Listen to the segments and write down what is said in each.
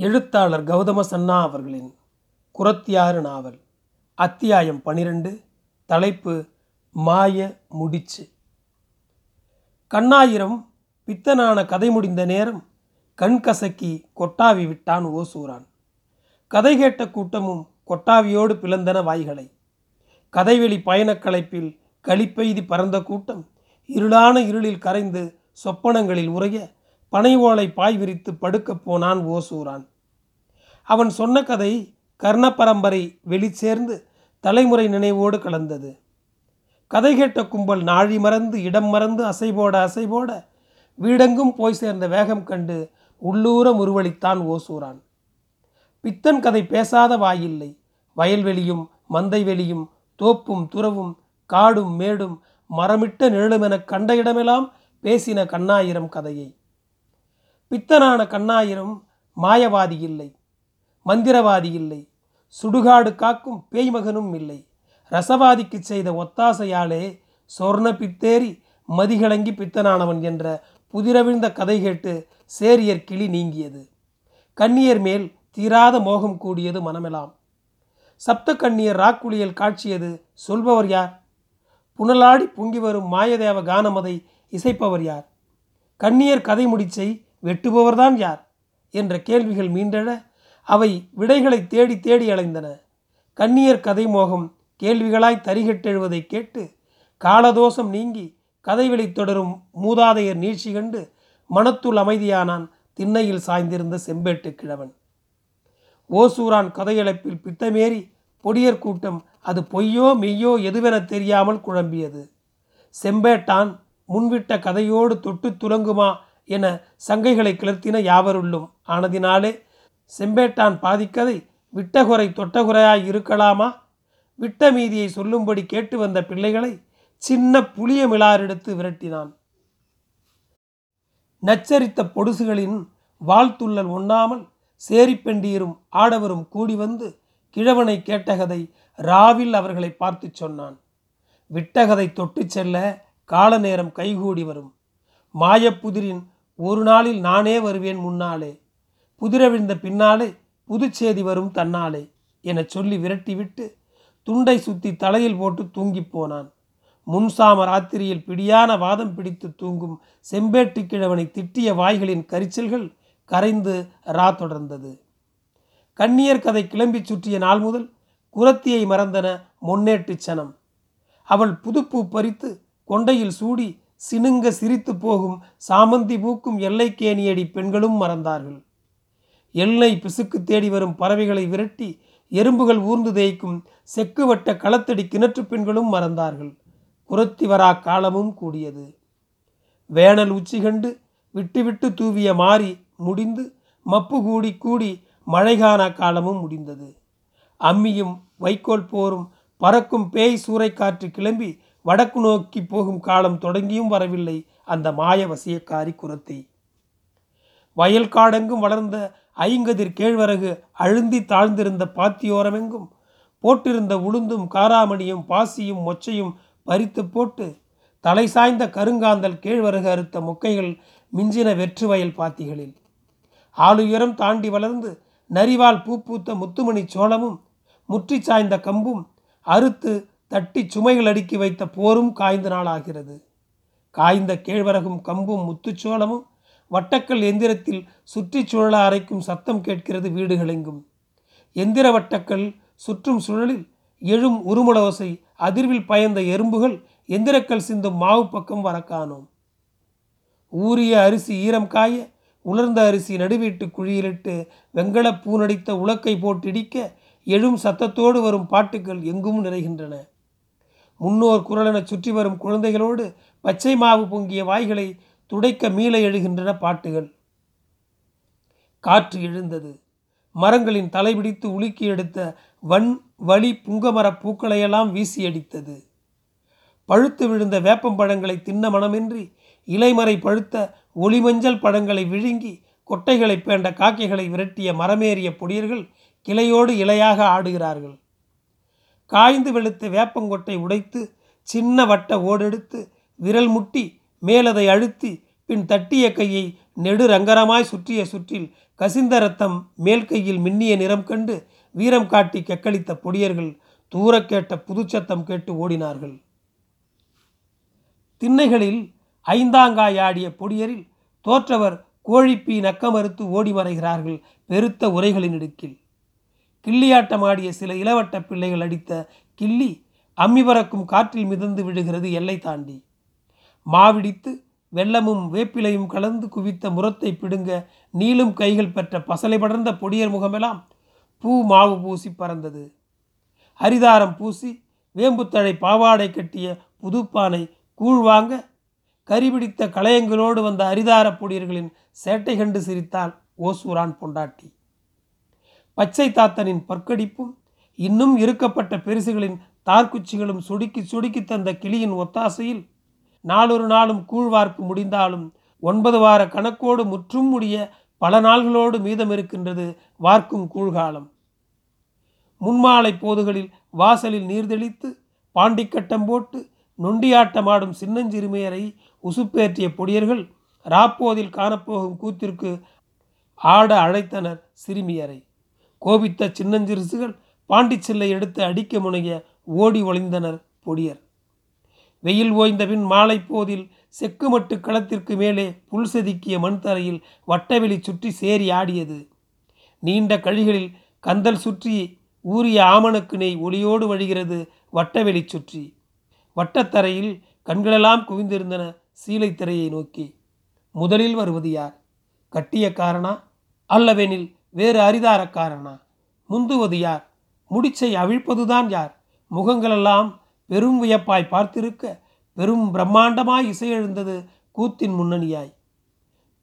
எழுத்தாளர் கௌதம சன்னா அவர்களின் குரத்தியாறு நாவல் அத்தியாயம் பனிரெண்டு தலைப்பு மாய முடிச்சு. கண்ணாயிரம் பித்தனான கதை முடிந்த நேரம் கண்கசக்கி கொட்டாவி விட்டான் ஓசூரான். கதை கேட்ட கூட்டமும் கொட்டாவியோடு பிளந்தன வாய்களை. கதைவெளி பயணக் களைப்பில் களிப்பெய்தி பறந்த கூட்டம் இருளான இருளில் கரைந்து சொப்பனங்களில் உறைய பனை ஓலை பாய் விரித்து படுக்கப் போனான் ஓசூரான். அவன் சொன்ன கதை கர்ண பரம்பரை வெளிச்சேர்ந்து தலைமுறை நினைவோடு கலந்தது. கதை கேட்ட கும்பல் நாழி மறந்து இடம் மறந்து அசைபோட அசைபோட வீடெங்கும் போய் சேர்ந்த வேகம் கண்டு உள்ளூர முருவளித்தான் ஓசூரான். பித்தன் கதை பேசாத வாயில்லை. வயல்வெளியும் மந்தை வெளியும் தோப்பும் துறவும் காடும் மேடும் மரமிட்ட நிழலுமெனக் கண்ட இடமெல்லாம் பேசின கண்ணாயிரம் கதையை. பித்தனான கண்ணாயிரம் மாயவாதி இல்லை மந்திரவாதி இல்லை சுடுகாடு காக்கும் பேய்மகனும் இல்லை. ரசவாதிக்கு செய்த ஒத்தாசையாலே சொர்ண பித்தேறி மதிகலங்கி பித்தனானவன் என்ற புதிரவிழ்ந்த கதை கேட்டு சேரியர் கிளி நீங்கியது. கண்ணியர் மேல் தீராத மோகம் கூடியது மனமெல்லாம் சப்த கண்ணியர் ராக்குளியல் காட்சியது சொல்பவர் யார்? புனலாடி பொங்கி வரும் மாயதேவ கானமதை இசைப்பவர் யார்? கண்ணியர் கதை முடிச்சை வெட்டுபவர்தான் யார்? என்ற கேள்விகள் மீண்டெழ அவை விடைகளை தேடி தேடி அலைந்தன. கண்ணியர் கதை மோகம் கேள்விகளாய் தரிகட்டெழுவதை கேட்டு காலதோஷம் நீங்கி கதைவெளி தொடரும் மூதாதையர் நீழ்ச்சி கண்டு மனத்துள் அமைதியானான் திண்ணையில் சாய்ந்திருந்த செம்பேட்டு கிழவன். ஓசூரான் கதையழைப்பில் பித்தமேறி பொடியர் கூட்டம் அது பொய்யோ மெய்யோ எதுவென தெரியாமல் குழம்பியது. செம்பேட்டான் முன்விட்ட கதையோடு தொட்டு துலங்குமா என சங்கைகளை கிளர்த்தின யாவருள்ளும் ஆனதினாலே செம்பேட்டான் பாதிக்கதை விட்டகுறை தொட்டகுறையாய் இருக்கலாமா? விட்ட மீதியை சொல்லும்படி கேட்டு வந்த பிள்ளைகளை சின்ன புளிய மிளாரெடுத்து விரட்டினான். நச்சரித்த பொடுசுகளின் வாழ்த்துள்ளல் உண்ணாமல் சேரிப்பெண்டீரும் ஆடவரும் கூடி வந்து கிழவனை கேட்டகதை ராவில் அவர்களை பார்த்து சொன்னான். விட்டகதை தொட்டு செல்ல கால நேரம் கைகூடி வரும். மாயப்புதிரின் ஒரு நாளில் நானே வருவேன் முன்னாலே. புதிரவிழ்ந்த பின்னாலே புதுச்சேதி வரும் தன்னாலே என சொல்லி விரட்டிவிட்டு துண்டை சுத்தி தலையில் போட்டு தூங்கிப் போனான். முன்சாம ராத்திரியில் பிடியான வாதம் பிடித்து தூங்கும் செம்பேட்டு கிழவனை திட்டிய வாய்களின் கரிச்சல்கள் கரைந்து ரா தொடர்ந்தது. கண்ணியர் கதை கிளம்பி சுற்றிய நாள் முதல் குரத்தியை மறந்தன முன்னேட்டு சனம். அவள் புதுப்பூ பறித்து கொண்டையில் சூடி சினுங்க சிரித்து போகும் சாமந்தி பூக்கும் எல்லைக்கேணியடி பெண்களும் மறந்தார்கள். எல்லை பிசுக்கு தேடி வரும் பறவைகளை விரட்டி எறும்புகள் ஊர்ந்து தேய்க்கும் செக்கு வட்ட களத்தடி கிணற்று பெண்களும் மறந்தார்கள். குரத்தி வரா காலமும் கூடியது. வேனல் உச்சி கண்டு விட்டு விட்டு தூவிய மாறி முடிந்து மப்பு கூடி கூடி மழைகான காலமும் முடிந்தது. அம்மியும் வைக்கோல் போரும் பறக்கும் பேய் சூறைக்காற்று கிளம்பி வடக்கு நோக்கி போகும் காலம் தொடங்கியும் வரவில்லை. அந்த மாய வசியக்காரி குரத்தை. வயல் காடெங்கும் வளர்ந்த ஐங்கதிர் கேழ்வரகு அழுந்தி தாழ்ந்திருந்த பாத்தியோரமெங்கும் போட்டிருந்த உளுந்தும் காராமணியும் பாசியும் மொச்சையும் பறித்து போட்டு தலை சாய்ந்த கருங்காந்தல் கேழ்வரகு அறுத்த மொக்கைகள் மிஞ்சின வெற்று வயல் பாத்திகளில். ஆளுயரம் தாண்டி வளர்ந்து நரிவால் பூ பூத்த முத்துமணி சோளமும் முற்றி சாய்ந்த கம்பும் அறுத்து தட்டி சுமைகள் அடுக்கி வைத்த போரும் காய்ந்த நாளாகிறது. காய்ந்த கேழ்வரகும் கம்பும் முத்துச்சோளமும் வட்டக்கல் எந்திரத்தில் சுற்றி சுழல அரைக்கும் சத்தம் கேட்கிறது வீடுகளெங்கும். எந்திர வட்டக்கல் சுற்றும் சுழலில் எழும் உருமுளவசை அதிர்வில் பயந்த எறும்புகள் எந்திரக்கல் சிந்தும் மாவு பக்கம் வரக்கானோம் ஊறிய அரிசி ஈரம் காய உலர்ந்த அரிசி நடுவீட்டு குழியிலிட்டு வெங்கல பூநடித்த உலக்கை போட்டிடிக்க எழும் சத்தத்தோடு வரும் பாட்டுகள் எங்கும் நிறைகின்றன. முன்னோர் குரலென சுற்றி வரும் குழந்தைகளோடு பச்சை மாவு பொங்கிய வாய்களை துடைக்க மீள எழுகின்றன பாட்டுகள். காற்று எழுந்தது. மரங்களின் தலைபிடித்து உலுக்கி எடுத்த வன் வழி புங்கமரப் பூக்களையெல்லாம் வீசி அடித்தது பழுத்து விழுந்த வேப்பம்பழங்களை தின்ன மனமின்றி இலைமறை பழுத்த ஒளிமஞ்சள் பழங்களை விழுங்கி கொட்டைகளை பேண்ட காக்கைகளை விரட்டிய மரமேறிய பொடியர்கள் கிளையோடு இலையாக ஆடுகிறார்கள். காய்ந்து வெளுத்த வேப்பங்கொட்டை உடைத்து சின்ன வட்ட ஓடெடுத்து விரல் முட்டி மேலதை அழுத்தி பின் தட்டிய கையை நெடு ரங்கரமாய் சுற்றிய சுற்றில் கசிந்த ரத்தம் மேல் கையில் மின்னிய நிறம் கண்டு வீரம் காட்டி கெக்களித்த பொடியர்கள் தூர கேட்ட புதுச்சத்தம் கேட்டு ஓடினார்கள். திண்ணைகளில் ஐந்தாங்காய் ஆடிய பொடியரில் தோற்றவர் கோழிப்பீ நக்கமறுத்து ஓடி மறைகிறார்கள் பெருத்த உரைகளின் இடுக்கில். கிள்ளியாட்டமாடிய சில இளவட்ட பிள்ளைகள் அடித்த கிள்ளி அம்மி பறக்கும் காற்றில் மிதந்து விழுகிறது எல்லை தாண்டி. மாவிடித்து வெள்ளமும் வேப்பிலையும் கலந்து குவித்த முரத்தை பிடுங்க நீளும் கைகள் பெற்ற பசலை படர்ந்த பொடியர் முகமெல்லாம் பூ மாவு பூசி பறந்தது. ஹரிதாரம் பூசி வேம்புத்தழை பாவாடை கட்டிய புதுப்பானை கூழ் வாங்க கரிபிடித்த களையங்களோடு வந்த அரிதார பொடியர்களின் சேட்டை கண்டு சிரித்தாள் ஓசூரான் பொண்டாட்டி. பச்சை தாத்தனின் பற்கடிப்பும் இன்னும் இருக்கப்பட்ட பெருசுகளின் தார்குச்சிகளும் சுடுக்கி சுடுக்கி தந்த கிளியின் ஒத்தாசையில் நாளொரு நாளும் கூழ்வார்ப்பு முடிந்தாலும் ஒன்பது வார கணக்கோடு முற்றும் முடிய பல நாள்களோடு மீதம் இருக்கின்றது வார்க்கும் கூழ்காலம். முன்மாலை போதுகளில் வாசலில் நீர்தெளித்து பாண்டிக்கட்டம் போட்டு நொண்டியாட்டமாடும் சின்னஞ்சிறுமியரை உசுப்பேற்றிய பொடியர்கள் ராப்போதில் காணப்போகும் கூத்திற்கு ஆட அழைத்தனர் சிறுமியரை. கோபித்த சின்னஞ்சிறுசுகள் பாண்டிச்சில்லை எடுத்து அடிக்க முனைய ஓடி ஒளிந்தனர் பொடியர். வெயில் ஓய்ந்தபின் மாலை போதில் செக்குமட்டு களத்திற்கு மேலே புல் செதுக்கிய மண் தரையில் வட்டவெளி சுற்றி சேரி ஆடியது. நீண்ட கழிகளில் கந்தல் சுற்றி ஊறிய ஆமணக்கு நெய் ஒளியோடு வழிகிறது வட்டவெளி சுற்றி. வட்டத்தரையில் கண்களெல்லாம் குவிந்திருந்தன சீலை திரையை நோக்கி. முதலில் வருவது யார்? கட்டிய காரணா? அல்லவெனில் வேறு அரிதாரக்காரனா? முந்துவது யார்? முடிச்சை அவிழ்ப்பதுதான் யார்? முகங்களெல்லாம் பெரும் வியப்பாய் பார்த்திருக்க பெரும் பிரம்மாண்டமாய் இசையெழுந்தது கூத்தின் முன்னணியாய்.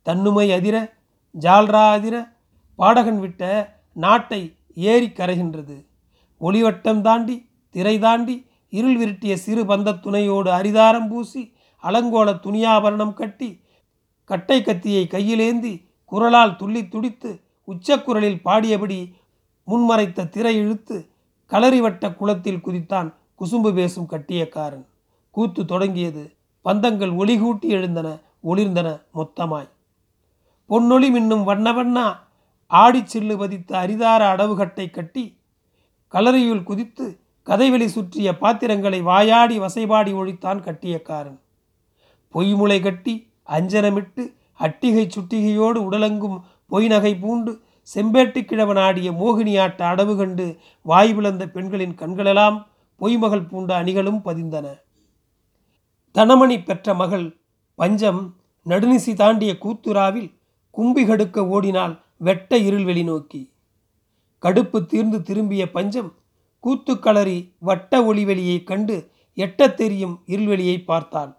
தன்னுமை அதிர ஜால்ரா அதிர பாடகன் விட்ட நாட்டை ஏறி கரைகின்றது. ஒளிவட்டம் தாண்டி திரை தாண்டி இருள் விரட்டிய சிறு பந்த துணையோடு அரிதாரம் பூசி அலங்கோல துணியாபரணம் கட்டி கட்டை கத்தியை கையிலேந்தி குரலால் துள்ளி துடித்து உச்சக்குரலில் பாடியபடி முன்மறைத்த திரை இழுத்து களறிவட்ட குளத்தில் குதித்தான் குசும்பு பேசும் கட்டியக்காரன். கூத்து தொடங்கியது பந்தங்கள் ஒளிகூட்டி எழுந்தன ஒளிர்ந்தன மொத்தமாய். பொன்னொளி மின்னும் வண்ண வண்ணா ஆடிச் சில்லு பதித்த அரிதார அடவுகட்டை கட்டி கலரியுள் குதித்து கதைவெளி சுற்றிய பாத்திரங்களை வாயாடி வசைபாடி ஒழித்தான் கட்டியக்காரன். பொய்முளை கட்டி அஞ்சனமிட்டு அட்டிகை சுட்டிகையோடு உடலெங்கும் பொய் நகை பூண்டு செம்பேட்டு கிழவன் ஆடிய மோகினியாட்ட அடவு கண்டு வாய் விளந்த பெண்களின் கண்களெல்லாம் பொய்மகள் பூண்ட அணிகளும் பதிந்தன. தனமணி பெற்ற மகள் பஞ்சம் நடுநிசி தாண்டிய கூத்துராவில் கும்பி கடுக்க ஓடினால் வெட்ட இருள்வெளி நோக்கி. கடுப்பு தீர்ந்து திரும்பிய பஞ்சம் கூத்துக்களறி வட்ட ஒளிவெளியை கண்டு எட்டத் தெரியும் இருள்வெளியை பார்த்தாள்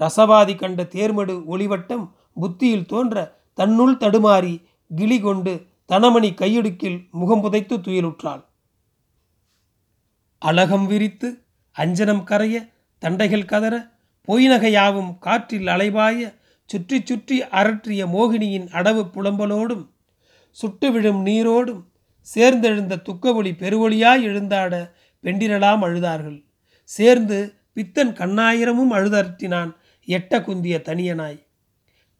ரசவாதி கண்ட தேர்மடு ஒளிவட்டம் புத்தியில் தோன்ற தன்னுள் தடுமாறி கிளி கொண்டு தனமணி கையிடுக்கில் முகம் புதைத்து துயிலுற்றாள். அலகம் விரித்து அஞ்சனம் கரைய தண்டைகள் கதற பொய்நகையாவும் காற்றில் அலைபாய சுற்றி சுற்றி அரற்றிய மோகினியின் அடவு புலம்பலோடும் சுட்டு விழும் நீரோடும் சேர்ந்தெழுந்த துக்கவொளி பெருவொளியாய் எழுந்தாட பெண்டிரலாம் அழுதார்கள். சேர்ந்து பித்தன் கண்ணாயிரமும் அழுதற்றினான் எட்ட குந்திய தனியனாய்.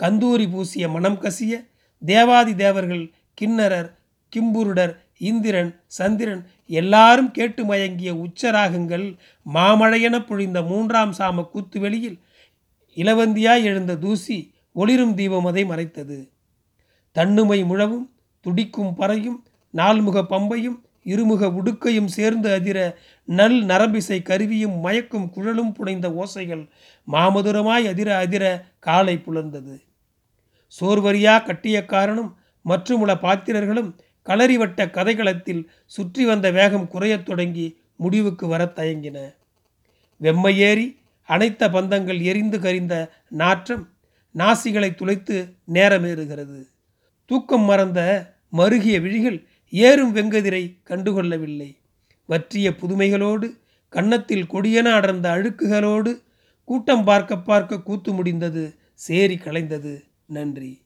கந்தூரி பூசிய மனம் கசிய தேவாதி தேவர்கள் கிண்ணரர் கிம்புருடர் இந்திரன் சந்திரன் எல்லாரும் கேட்டு மயங்கிய உச்சராகங்கள் மாமழையென பொழிந்த மூன்றாம் சாம கூத்து வெளியில் இளவந்தியாய் எழுந்த தூசி ஒளிரும் தீபம் அதை மறைத்தது. தன்னுமை முழவும் துடிக்கும் பறையும் நால்முக பம்பையும் இருமுக உடுக்கையும் சேர்ந்து அதிர நல் நரம்பிசை கருவியும் மயக்கும் குழலும் புனைந்த ஓசைகள் மாமதுரமாய் அதிர அதிர காலை புலர்ந்தது. சோர்வரியா கட்டிய காரணம் பாத்திரர்களும் களறிவட்ட கதைகளத்தில் சுற்றி வந்த வேகம் குறையத் தொடங்கி முடிவுக்கு வரத் தயங்கின. வெம்மையேறி அனைத்த பந்தங்கள் எரிந்து கரிந்த நாற்றம் நாசிகளை துளைத்து நேரமேறுகிறது. தூக்கம் மறந்த மருகிய விழிகள் ஏறும் வெங்கதிரை கண்டுகொள்ளவில்லை. வற்றிய புதுமைகளோடு கன்னத்தில் கொடியென அடர்ந்த அழுக்குகளோடு கூட்டம் பார்க்க பார்க்க கூத்து முடிந்தது சேரி கலைந்தது நன்றி.